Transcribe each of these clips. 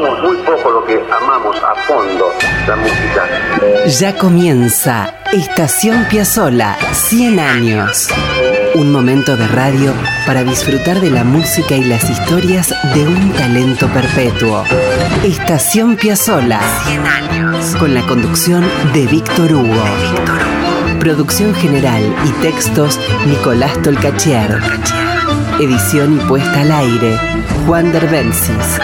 amamos muy poco lo que amamos a fondo, la música. Ya comienza Estación Piazzola, 100 años. Un momento de radio para disfrutar de la música y las historias de un talento perpetuo. Estación Piazzola, 100 años. Con la conducción de Víctor Hugo. Producción general y textos Nicolás Tolcachier. Edición y puesta al aire Juan Derbensis.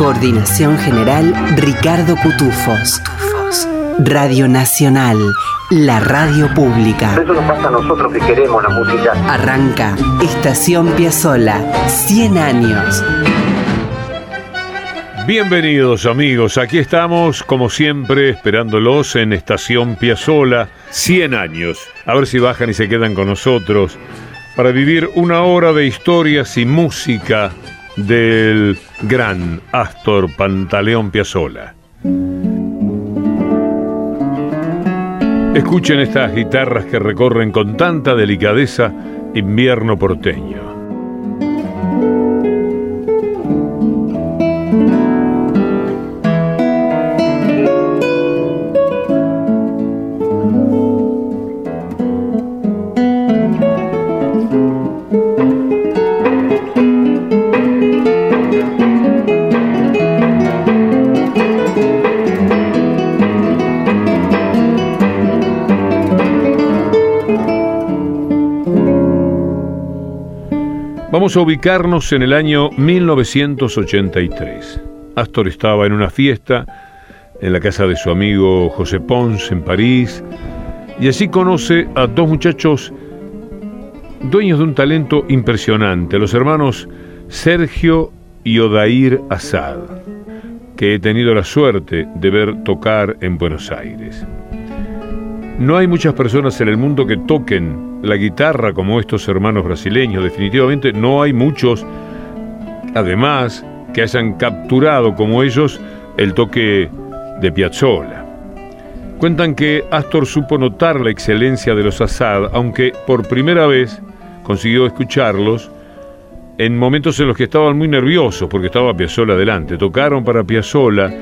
Coordinación General Ricardo Cutufos. Radio Nacional, la radio pública. Eso nos pasa a nosotros que queremos la música. Arranca Estación Piazzola, 100 años. Bienvenidos amigos, aquí estamos como siempre esperándolos en Estación Piazzola, 100 años. A ver si bajan y se quedan con nosotros para vivir una hora de historias y música del gran Astor Pantaleón Piazzola. Escuchen estas guitarras que recorren con tanta delicadeza invierno porteño. Vamos a ubicarnos en el año 1983. Astor estaba en una fiesta en la casa de su amigo José Pons en París y así conoce a dos muchachos dueños de un talento impresionante, los hermanos Sergio y Odair Assad, que he tenido la suerte de ver tocar en Buenos Aires. No hay muchas personas en el mundo que toquen la guitarra como estos hermanos brasileños. Definitivamente no hay muchos, además, que hayan capturado como ellos el toque de Piazzolla. Cuentan que Astor supo notar la excelencia de los Assad, aunque por primera vez consiguió escucharlos en momentos en los que estaban muy nerviosos porque estaba Piazzolla delante. Tocaron para Piazzolla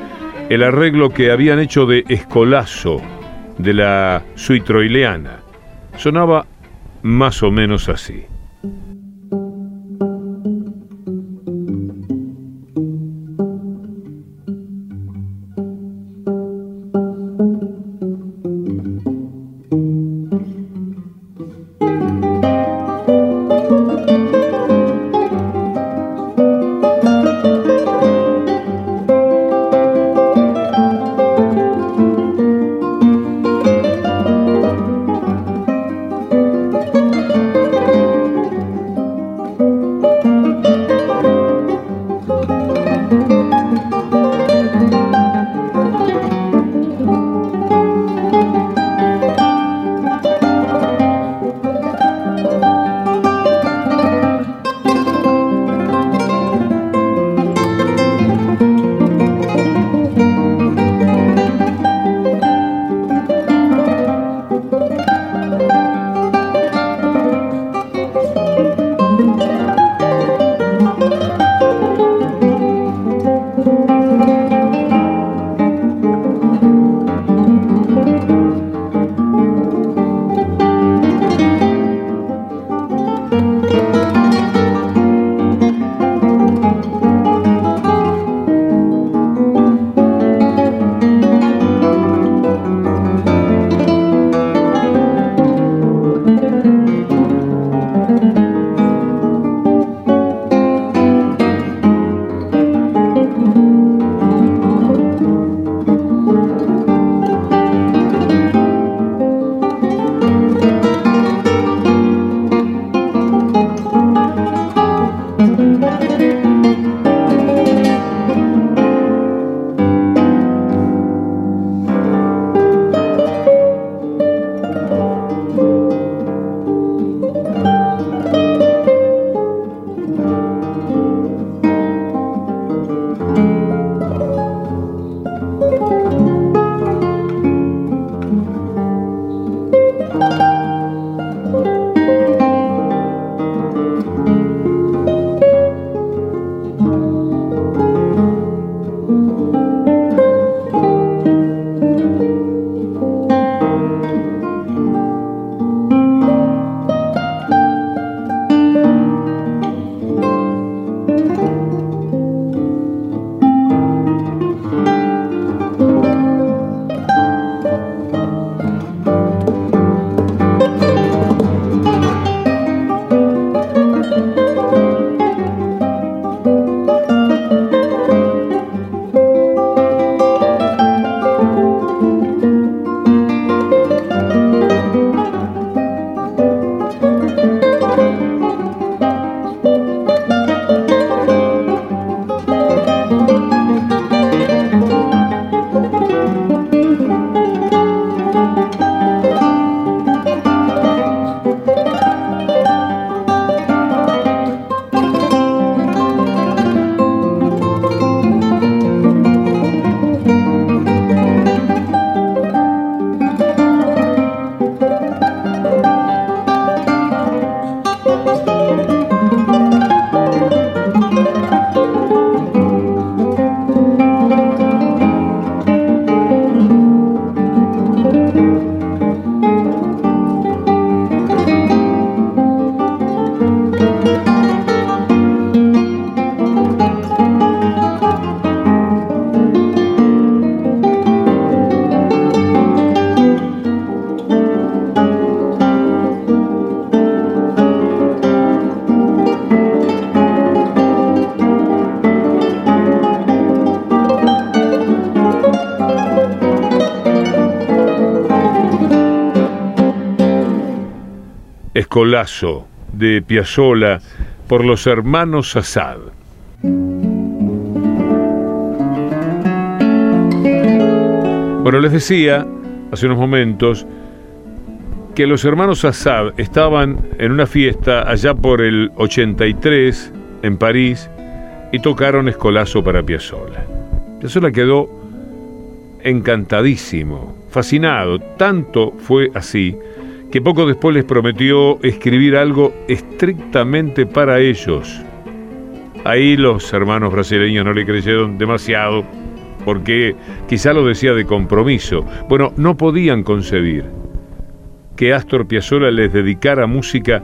el arreglo que habían hecho de Escolazo de la suite troileana. Sonaba más o menos así. Escolazo de Piazzolla por los hermanos Assad. Bueno, les decía hace unos momentos que los hermanos Assad estaban en una fiesta allá por el 83 en París y tocaron Escolazo para Piazzolla. Piazzolla quedó encantadísimo, fascinado, tanto fue así que poco después les prometió escribir algo estrictamente para ellos. Ahí los hermanos brasileños no le creyeron demasiado porque quizá lo decía de compromiso. Bueno, no podían concebir que Astor Piazzolla les dedicara música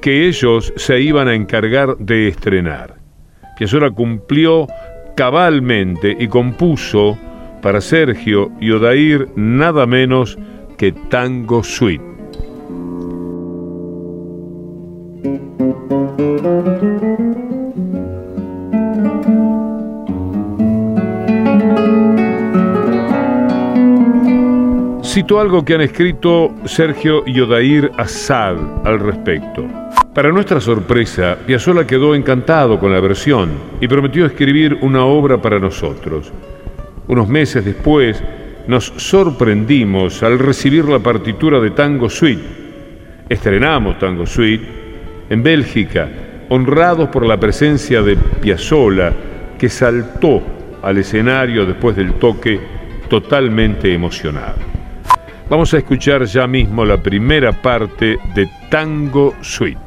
que ellos se iban a encargar de estrenar. Piazzolla cumplió cabalmente y compuso para Sergio y Odair nada menos que Tango Suite. Cito algo que han escrito Sergio y Odair Assad al respecto. Para nuestra sorpresa, Piazzolla quedó encantado con la versión y prometió escribir una obra para nosotros. Unos meses después, nos sorprendimos al recibir la partitura de Tango Suite. Estrenamos Tango Suite en Bélgica, honrados por la presencia de Piazzolla, que saltó al escenario después del toque totalmente emocionado. Vamos a escuchar ya mismo la primera parte de Tango Suite.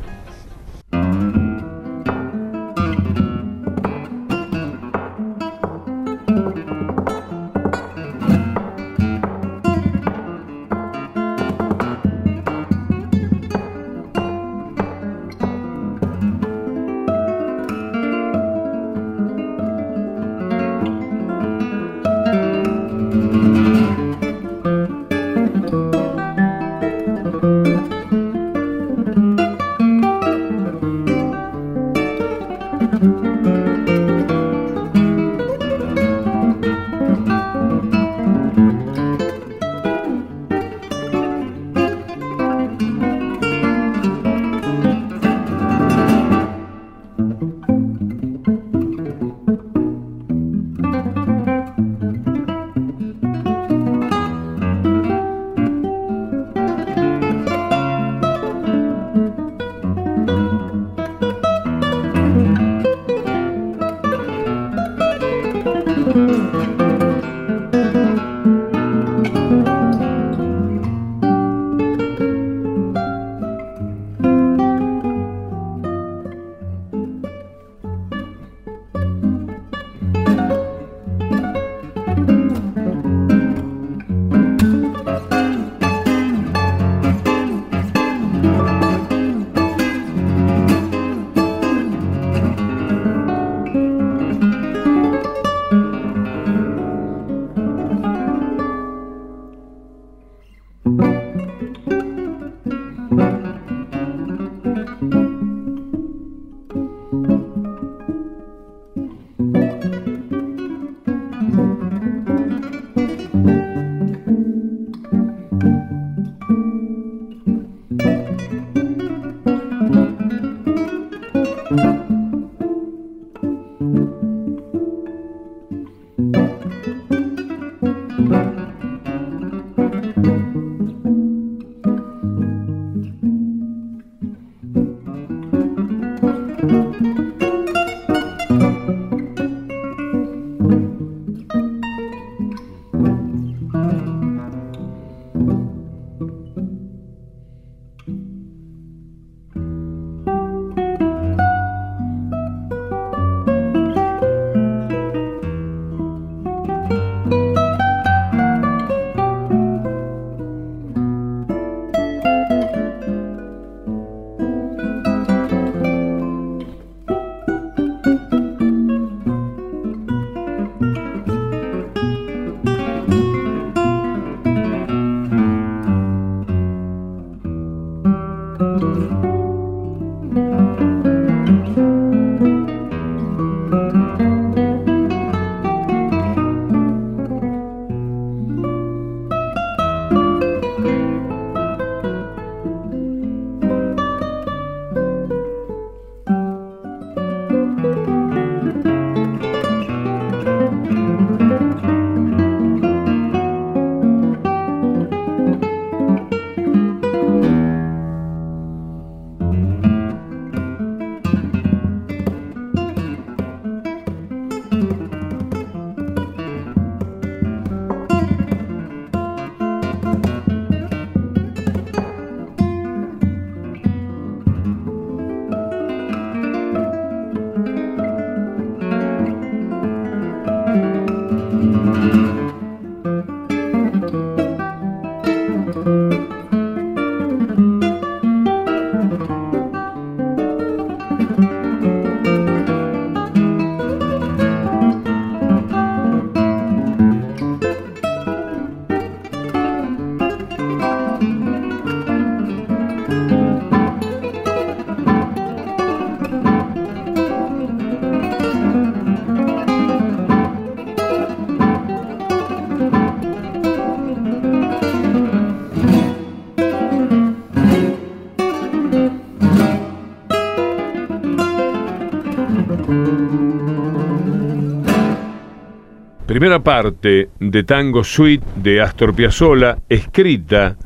Primera parte de Tango Suite de Astor Piazzolla, escrita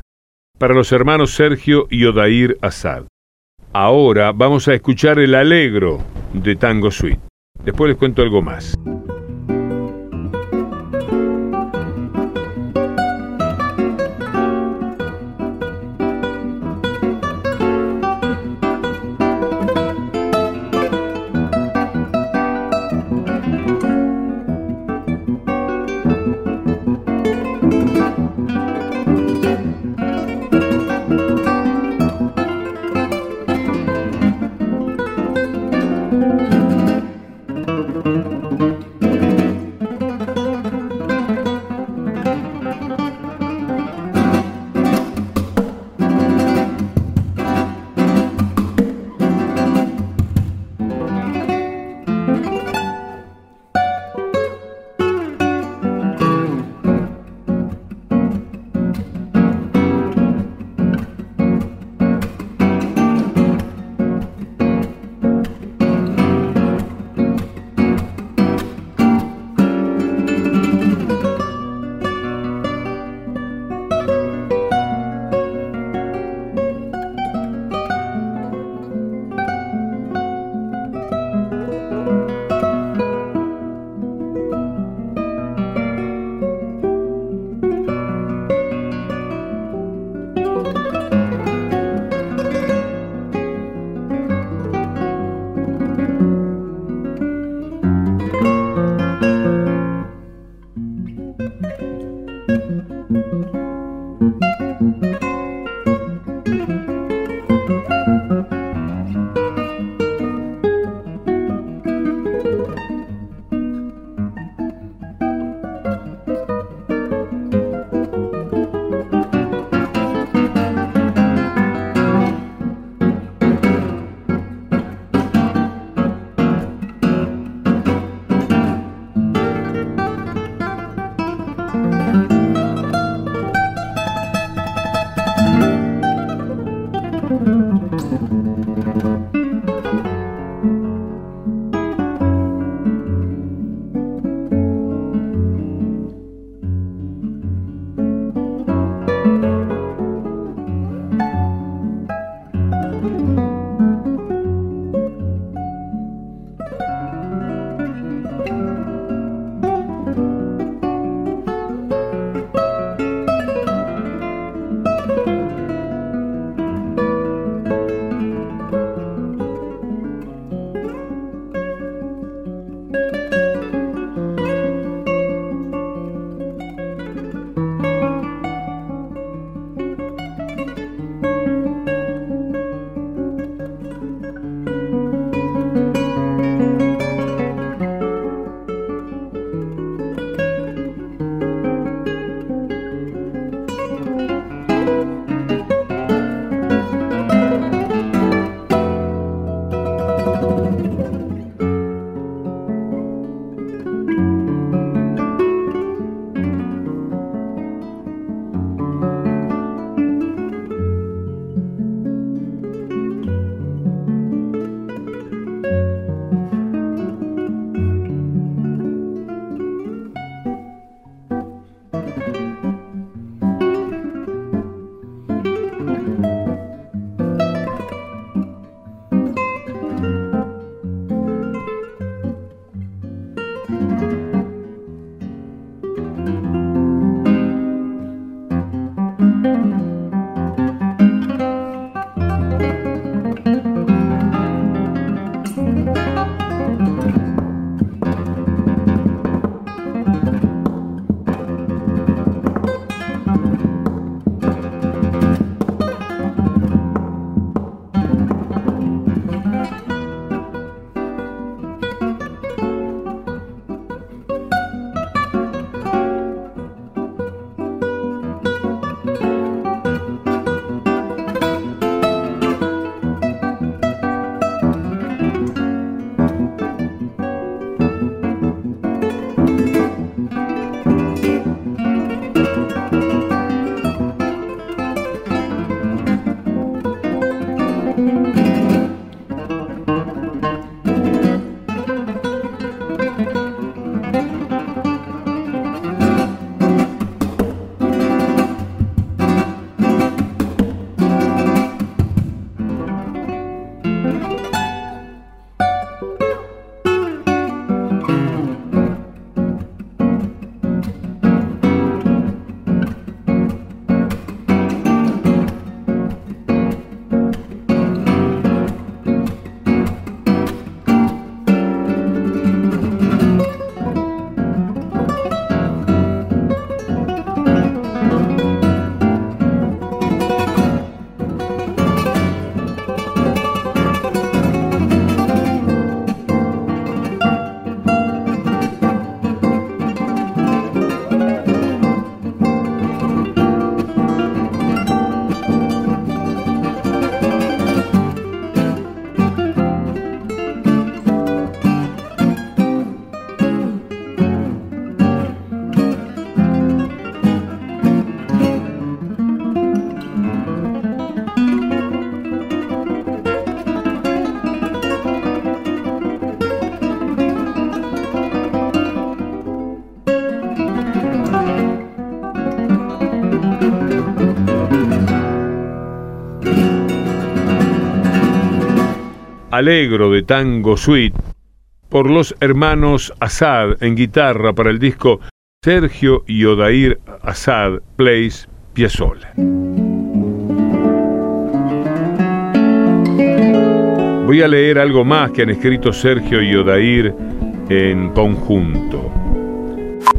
para los hermanos Sergio y Odair Azad. Ahora vamos a escuchar el alegro de Tango Suite. Después les cuento algo más. Alegro de Tango Suite por los hermanos Assad en guitarra para el disco Sergio y Odair Assad Plays Piazzolla. Voy a leer algo más que han escrito Sergio y Odair en conjunto.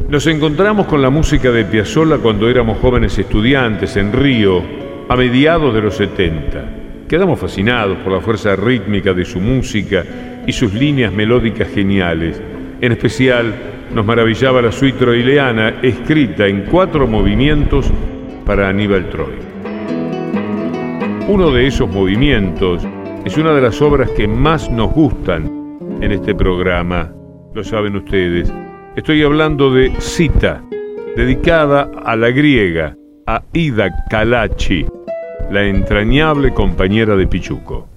Nos encontramos con la música de Piazzolla cuando éramos jóvenes estudiantes en Río, a mediados de los 70. Quedamos fascinados por la fuerza rítmica de su música y sus líneas melódicas geniales. En especial, nos maravillaba la suite troileana escrita en cuatro movimientos para Aníbal Troy. Uno de esos movimientos es una de las obras que más nos gustan en este programa, lo saben ustedes. Estoy hablando de Cita, dedicada a la griega, a Ida Kalachi, la entrañable compañera de Pichuco.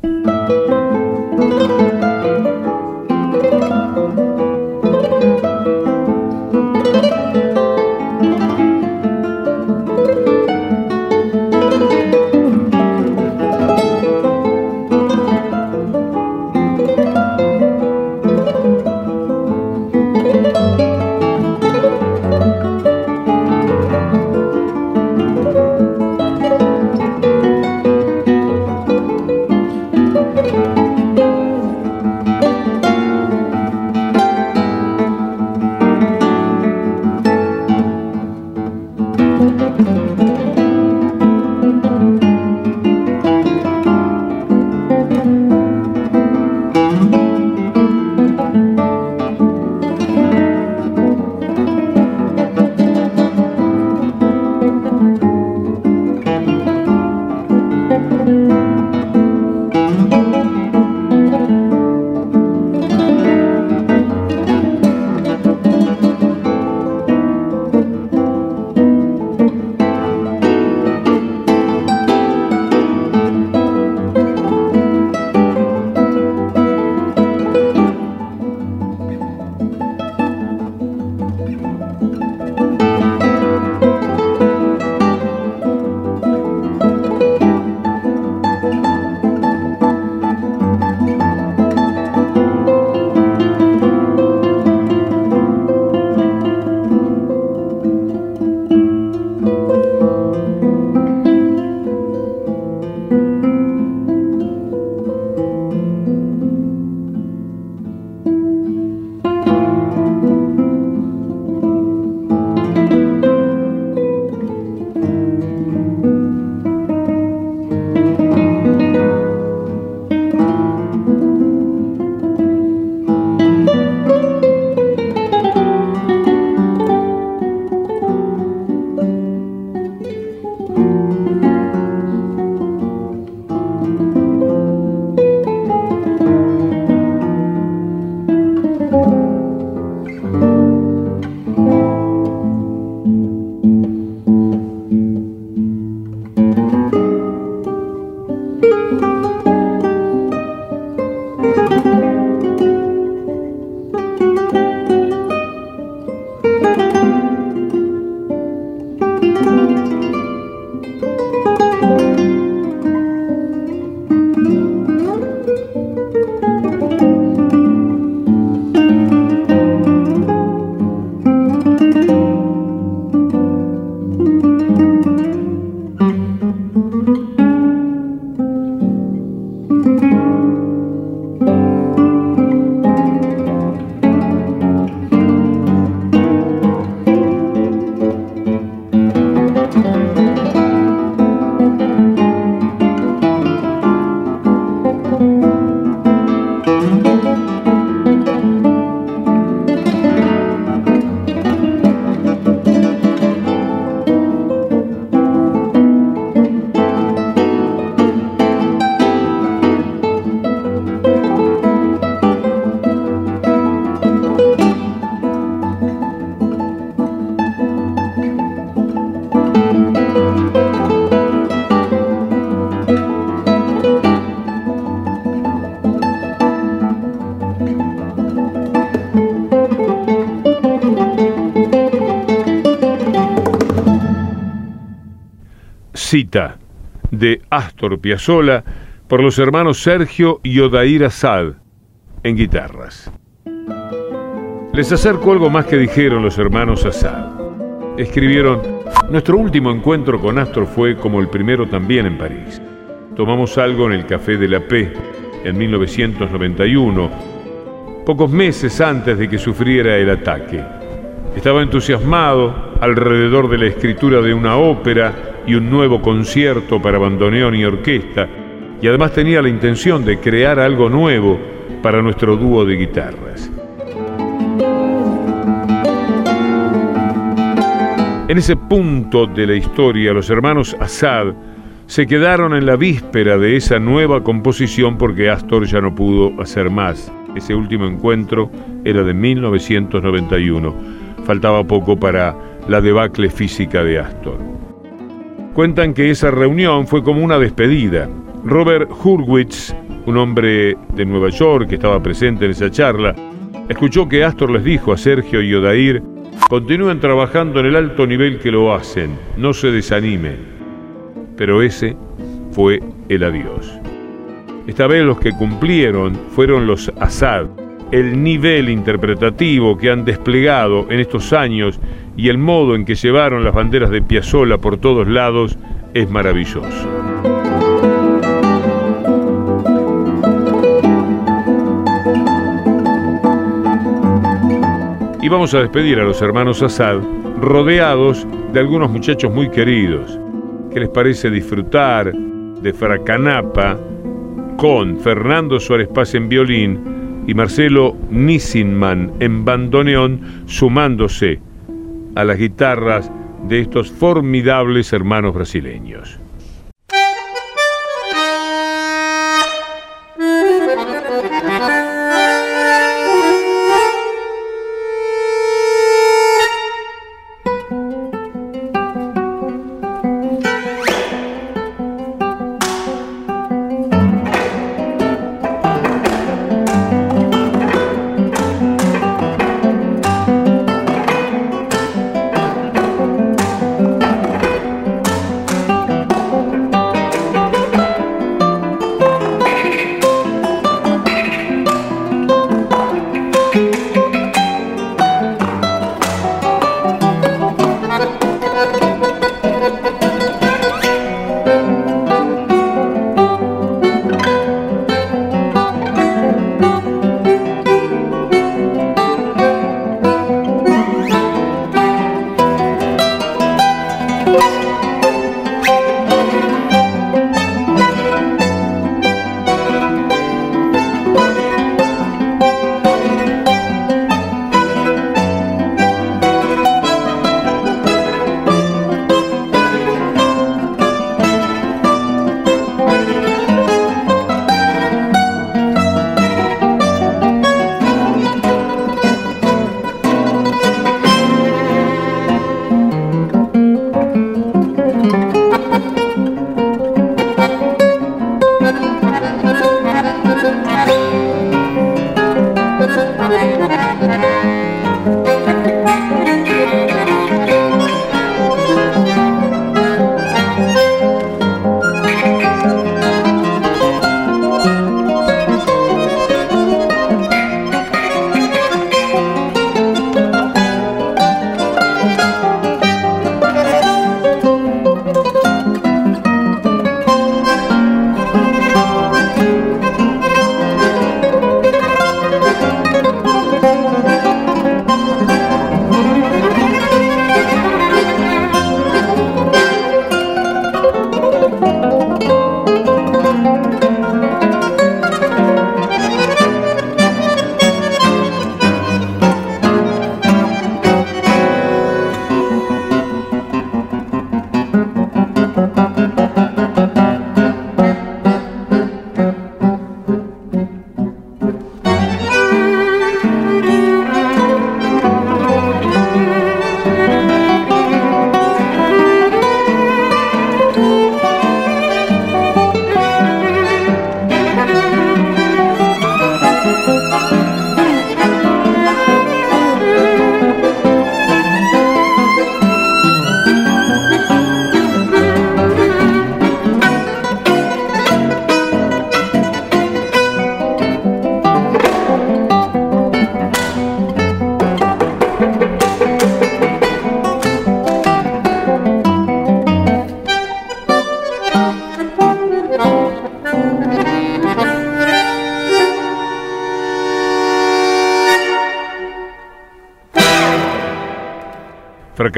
De Astor Piazzolla por los hermanos Sergio y Odair Asad en guitarras. Les acerco algo más que dijeron los hermanos Asad. Escribieron, nuestro último encuentro con Astor fue como el primero también en París. Tomamos algo en el Café de la P en 1991, pocos meses antes de que sufriera el ataque. Estaba entusiasmado alrededor de la escritura de una ópera y un nuevo concierto para bandoneón y orquesta, y además tenía la intención de crear algo nuevo para nuestro dúo de guitarras. En ese punto de la historia, los hermanos Assad se quedaron en la víspera de esa nueva composición porque Astor ya no pudo hacer más. Ese último encuentro era de 1991. Faltaba poco para la debacle física de Astor. Cuentan que esa reunión fue como una despedida. Robert Hurwitz, un hombre de Nueva York que estaba presente en esa charla, escuchó que Astor les dijo a Sergio y Odair, continúen trabajando en el alto nivel que lo hacen, no se desanimen pero ese fue el adiós. Esta vez los que cumplieron fueron los Assad. El nivel interpretativo que han desplegado en estos años y el modo en que llevaron las banderas de Piazzolla por todos lados es maravilloso. Y vamos a despedir a los hermanos Assad rodeados de algunos muchachos muy queridos. ¿Qué les parece disfrutar de Fracanapa con Fernando Suárez Paz en violín y Marcelo Nissinman en bandoneón sumándose a las guitarras de estos formidables hermanos brasileños?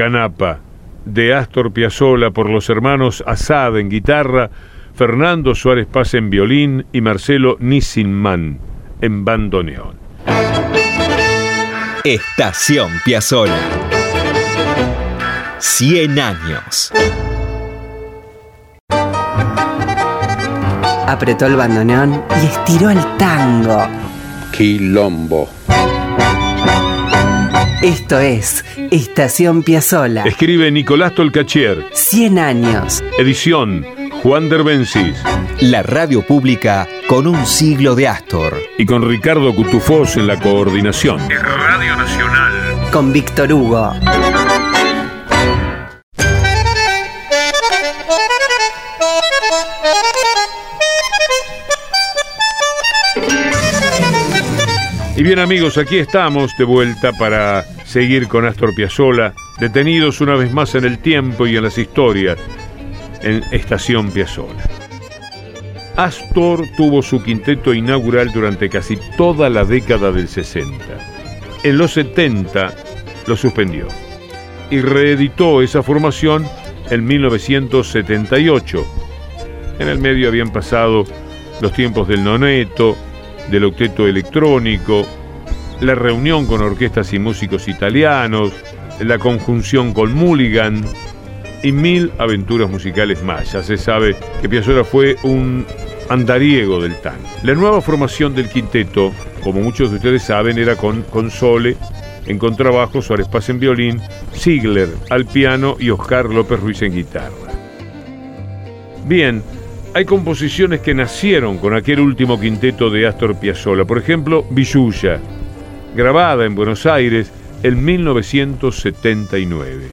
Fracanapa, de Astor Piazzolla por los hermanos Asad en guitarra, Fernando Suárez Paz en violín y Marcelo Nissinman en bandoneón. Estación Piazzolla. 100 años. Apretó el bandoneón y estiró el tango. Quilombo. Esto es Estación Piazzola. Escribe Nicolás Tolcachier. 100 años. Edición Juan Derbencis. La radio pública con un siglo de Astor. Y con Ricardo Cutufós en la coordinación. Radio Nacional. Con Víctor Hugo. Y bien amigos, aquí estamos de vuelta para seguir con Astor Piazzolla, detenidos una vez más en el tiempo y en las historias en Estación Piazzolla. Astor tuvo su quinteto inaugural durante casi toda la década del 60. En los 70 lo suspendió y reeditó esa formación en 1978. En el medio habían pasado los tiempos del noneto, del octeto electrónico, la reunión con orquestas y músicos italianos, la conjunción con Mulligan y mil aventuras musicales más. Ya se sabe que Piazzolla fue un andariego del tango. La nueva formación del quinteto, como muchos de ustedes saben, era con Console en contrabajo, Suárez Paz en violín, Ziegler al piano y Oscar López Ruiz en guitarra. Bien, hay composiciones que nacieron con aquel último quinteto de Astor Piazzolla, por ejemplo, Villuya, grabada en Buenos Aires en 1979.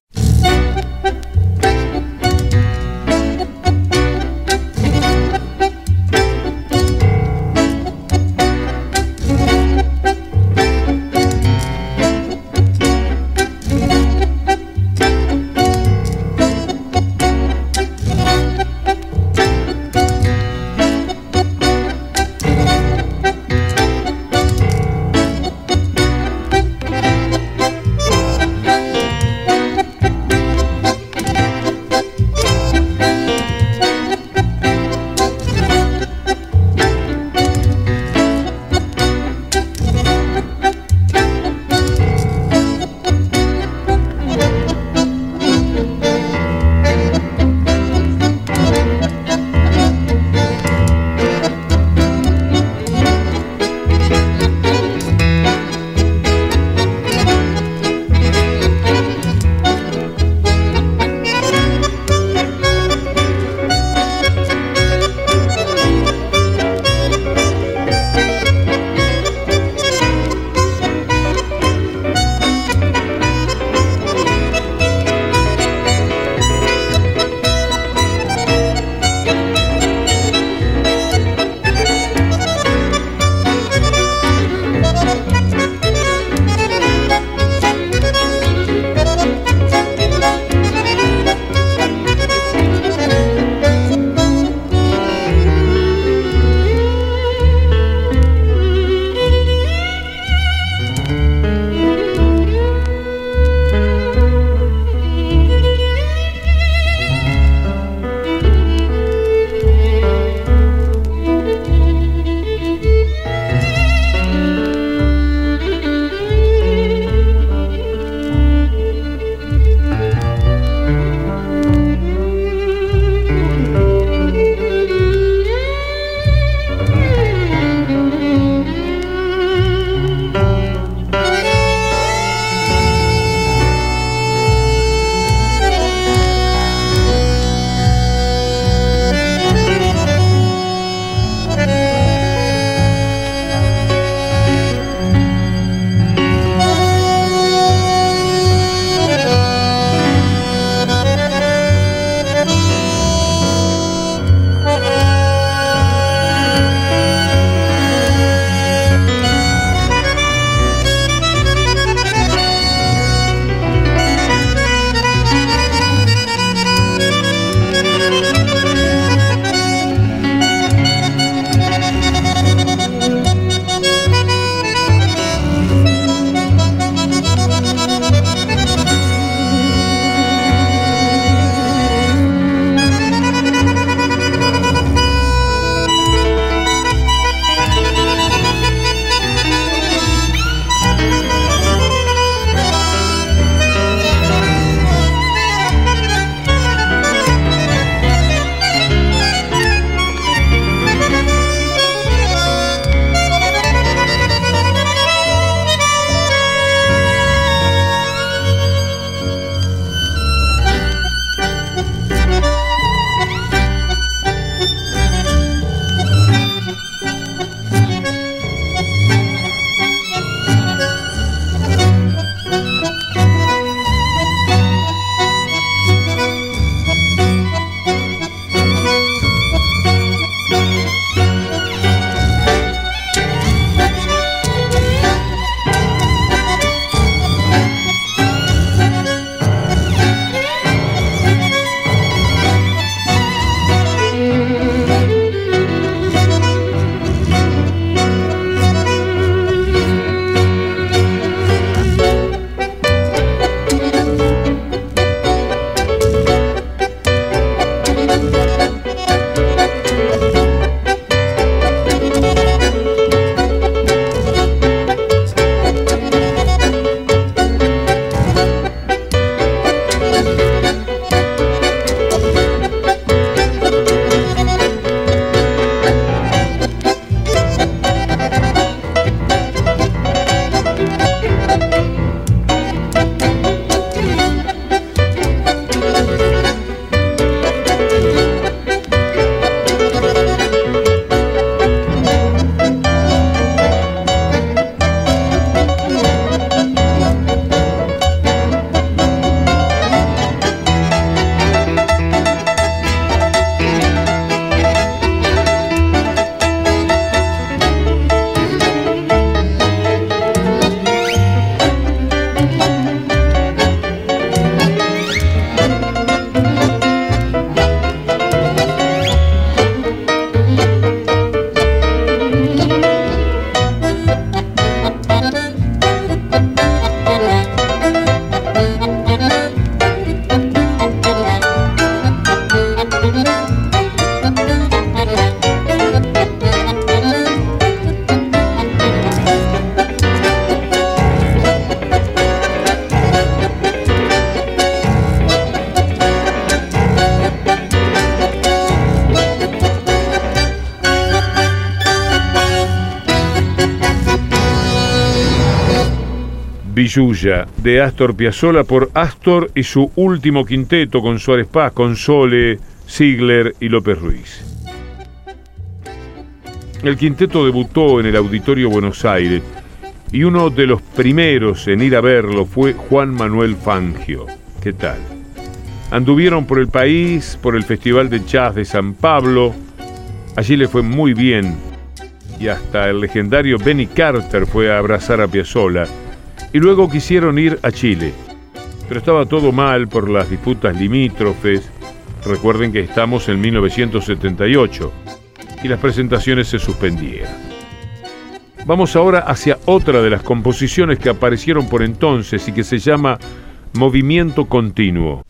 De Astor Piazzolla por Astor y su último quinteto con Suárez Paz, con Sole, Ziegler y López Ruiz. El quinteto debutó en el Auditorio Buenos Aires y uno de los primeros en ir a verlo fue Juan Manuel Fangio. ¿Qué tal? Anduvieron por el país, por el Festival de Jazz de San Pablo. Allí le fue muy bien y hasta el legendario Benny Carter fue a abrazar a Piazzolla. Y luego quisieron ir a Chile. Pero estaba todo mal por las disputas limítrofes. Recuerden que estamos en 1978 y las presentaciones se suspendieron. Vamos ahora hacia otra de las composiciones que aparecieron por entonces y que se llama Movimiento Continuo.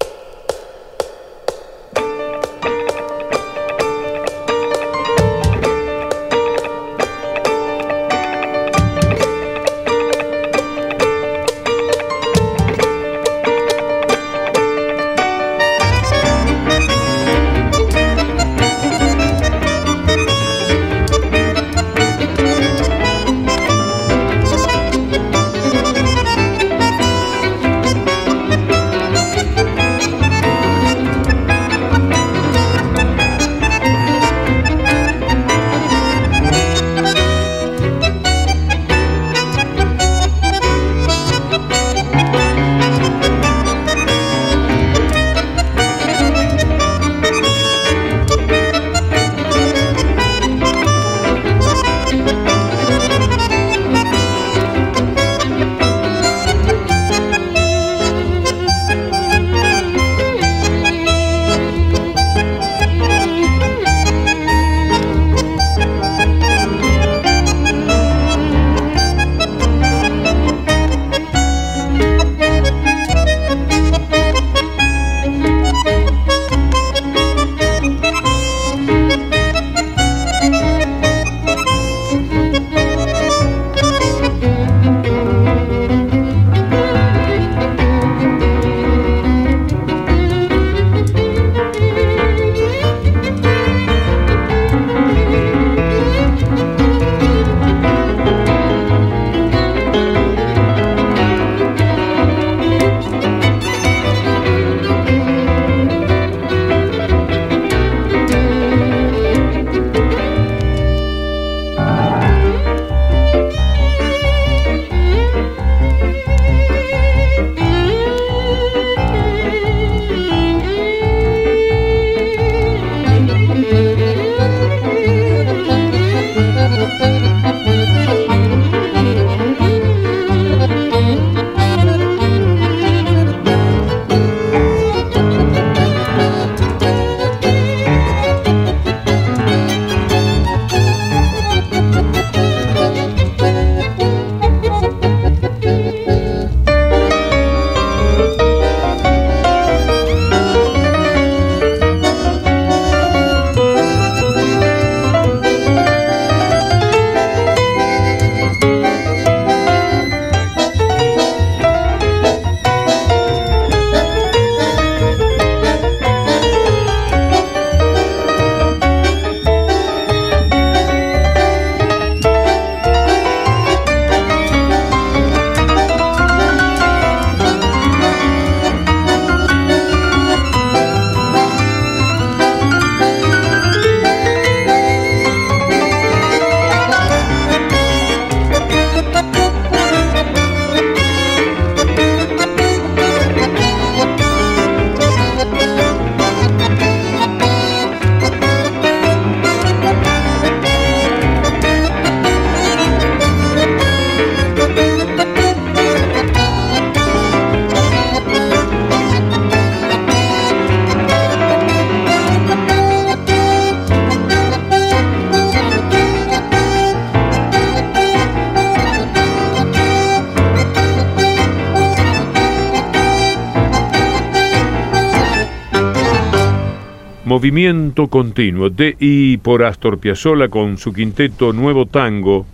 Movimiento Continuo de y por Astor Piazzolla con su quinteto Nuevo Tango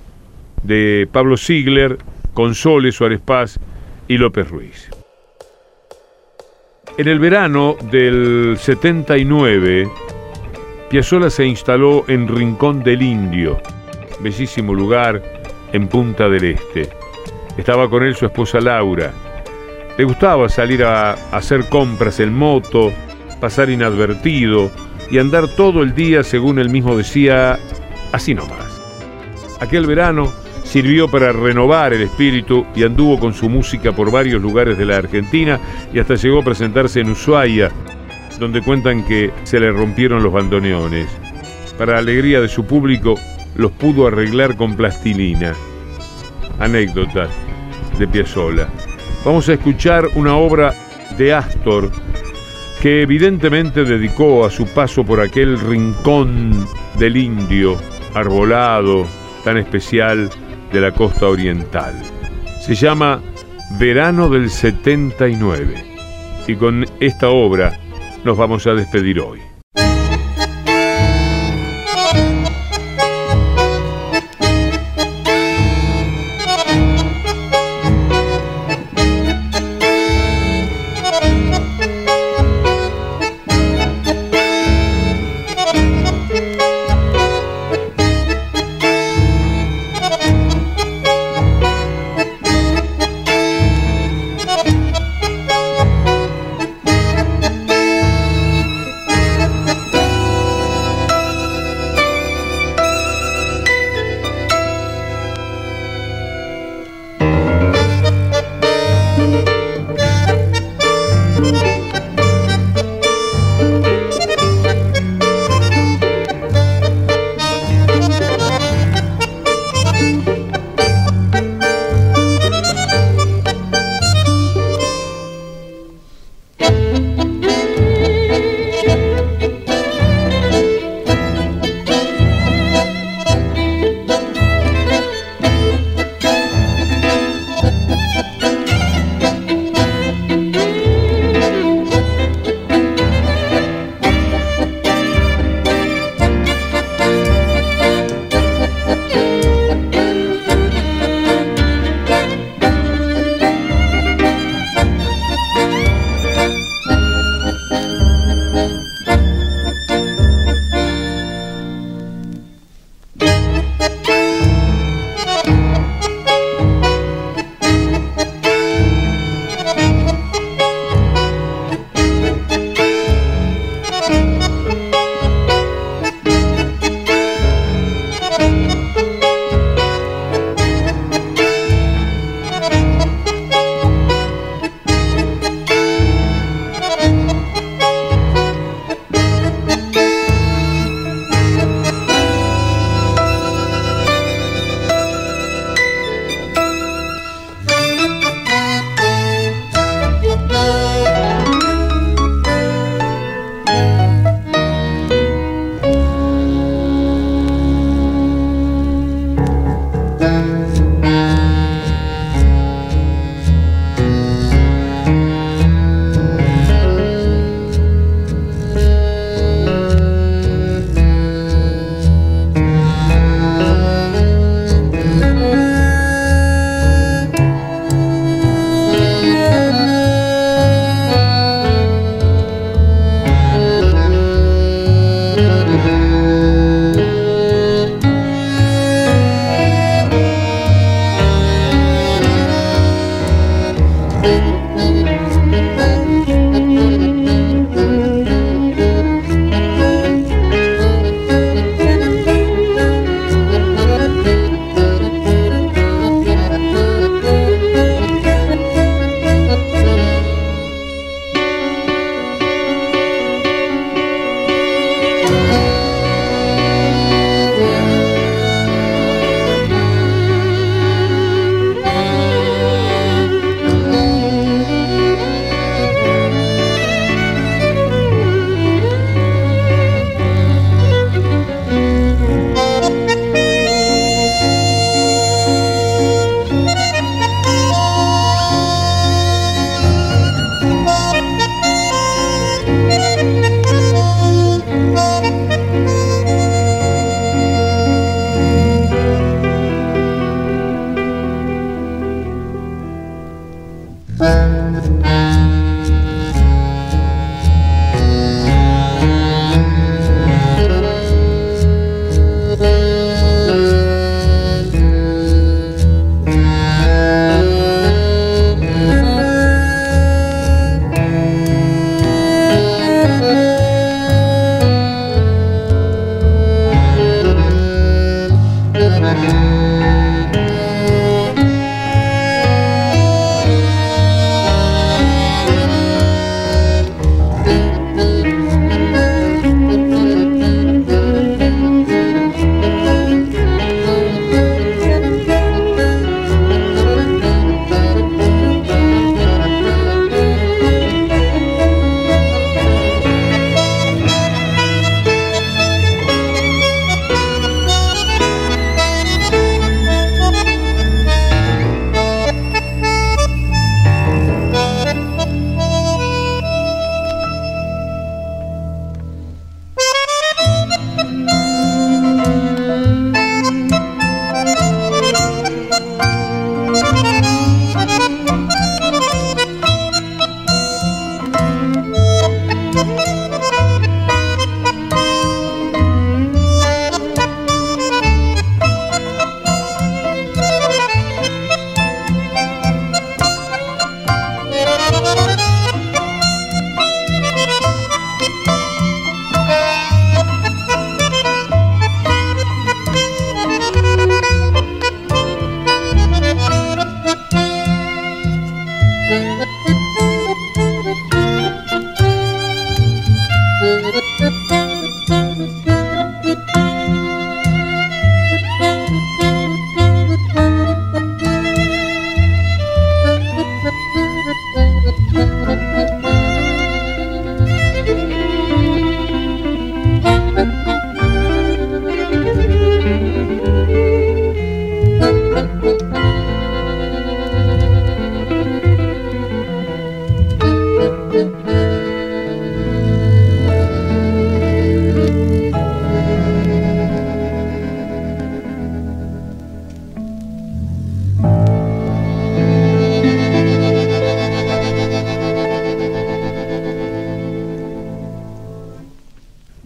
de Pablo Ziegler, Console Suárez Paz y López Ruiz. En el verano del 79, Piazzolla se instaló en Rincón del Indio, bellísimo lugar en Punta del Este. Estaba con él su esposa Laura. Le gustaba salir a hacer compras en moto, pasar inadvertido y andar todo el día, según él mismo decía, así nomás. Aquel verano sirvió para renovar el espíritu y anduvo con su música por varios lugares de la Argentina y hasta llegó a presentarse en Ushuaia, donde cuentan que se le rompieron los bandoneones. Para alegría de su público, los pudo arreglar con plastilina. Anécdota de Piazzolla. Vamos a escuchar una obra de Astor que evidentemente dedicó a su paso por aquel rincón del indio, arbolado, tan especial de la costa oriental. Se llama Verano del 79 y con esta obra nos vamos a despedir hoy.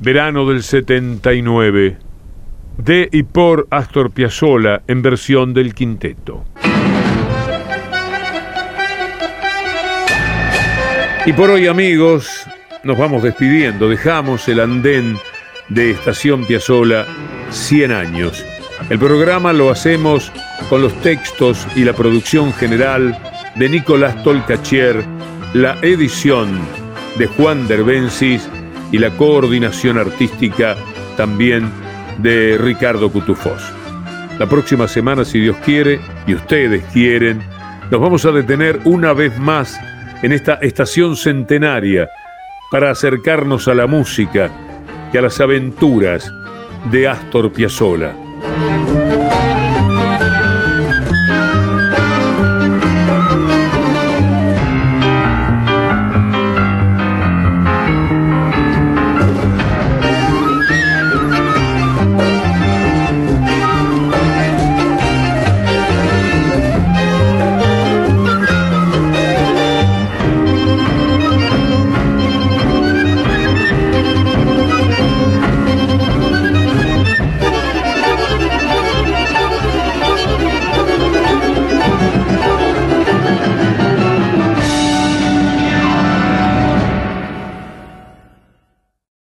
Verano del 79, de y por Astor Piazzolla en versión del quinteto. Y por hoy amigos, nos vamos despidiendo, dejamos el andén de Estación Piazzola 100 años. El programa lo hacemos con los textos y la producción general de Nicolás Tolcachier, la edición de Juan Derbensis y la coordinación artística también de Ricardo Cutufós. La próxima semana, si Dios quiere y ustedes quieren, nos vamos a detener una vez más en esta estación centenaria para acercarnos a la música y a las aventuras de Astor Piazzolla.